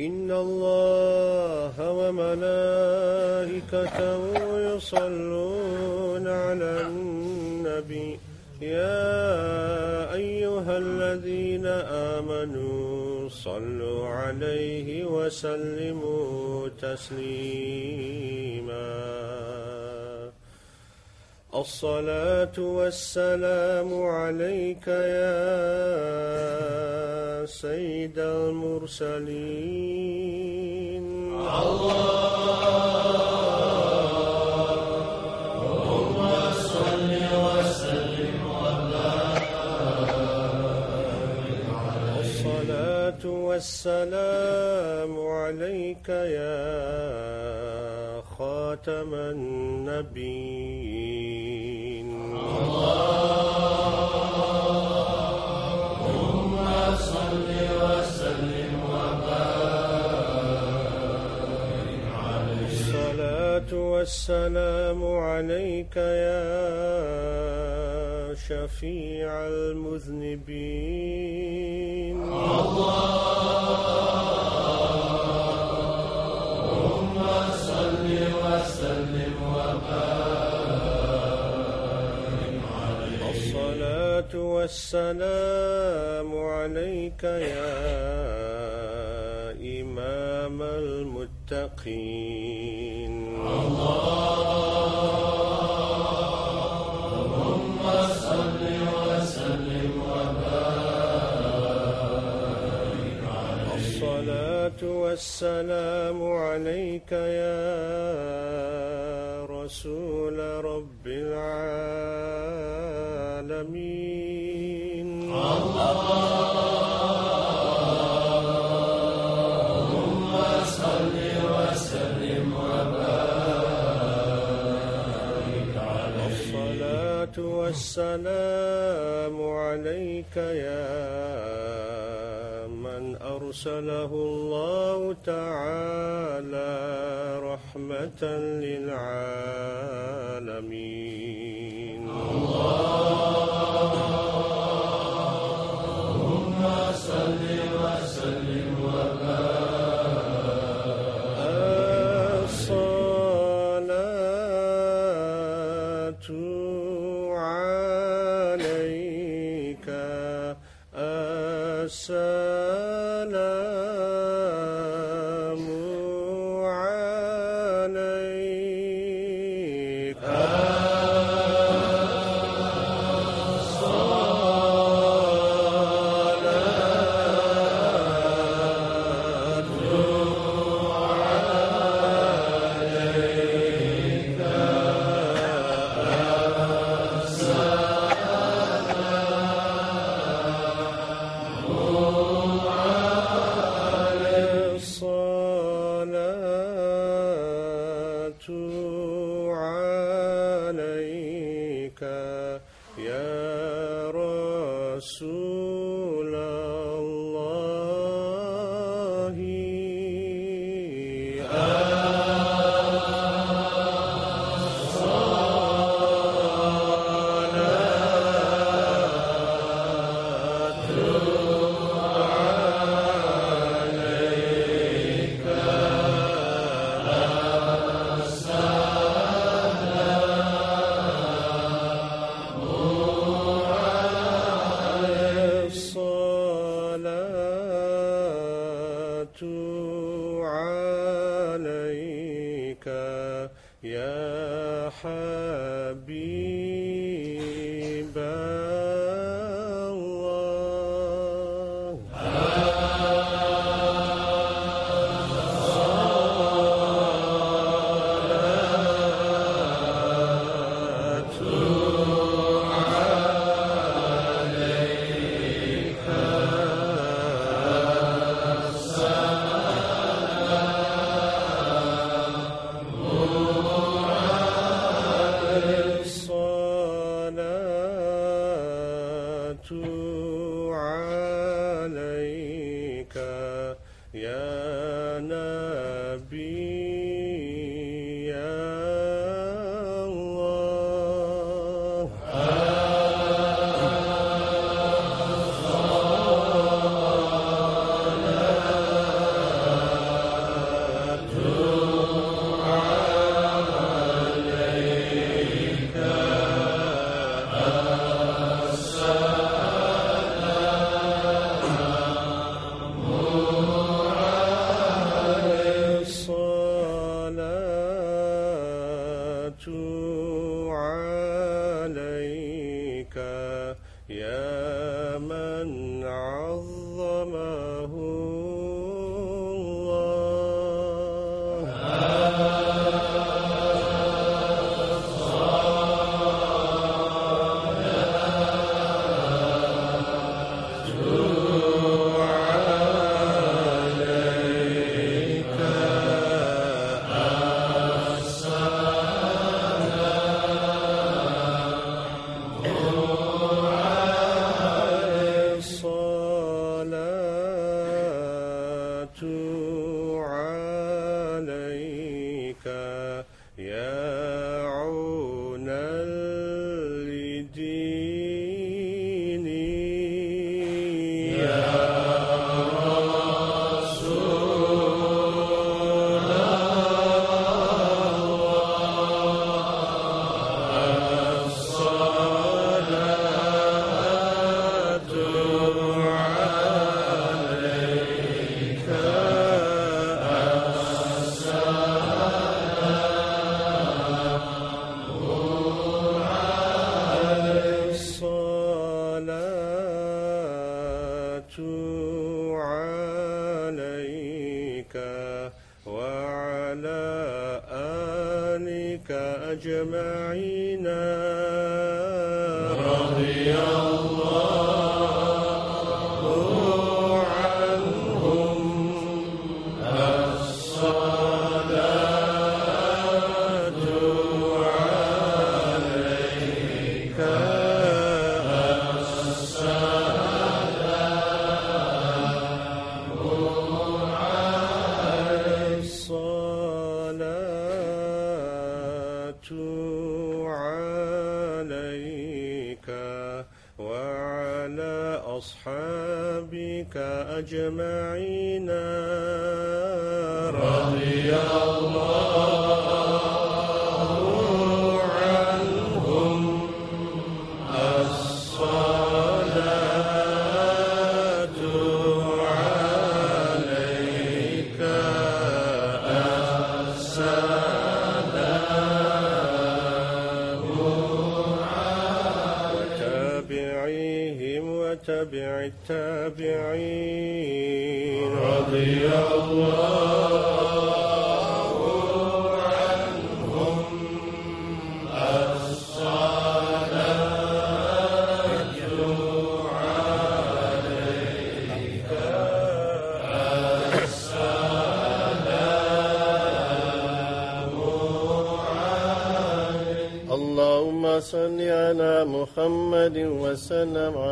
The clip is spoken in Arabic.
إن الله وملائكته يصلون على النبي. يا أيها الذين آمنوا صلوا عليه وسلموا تسليما. الصلاة والسلام عليك يا سيد المرسلين. اللهم صل وسلم الصلاة والسلام عليك يا خاتم النبيين. اللهم الصلاة والسلام عليك يا شفيع المذنبين. اللهم صل وسلم. الصلاة والسلام عليك يا المتقين. اللهم صل وسلم الصلاة والسلام عليك يا رسول رب العالمين. اللهم والسلام عليك يا من أرسله الله تعالى رحمة للعالمين. اللهم يا رسول الله. أجمعين. رضي الله وعلى أصحابك أجمعين. رضي الله وتابعيهم وتبع التابعين. رضي الله عنهم اللهم صل على محمد وسلم على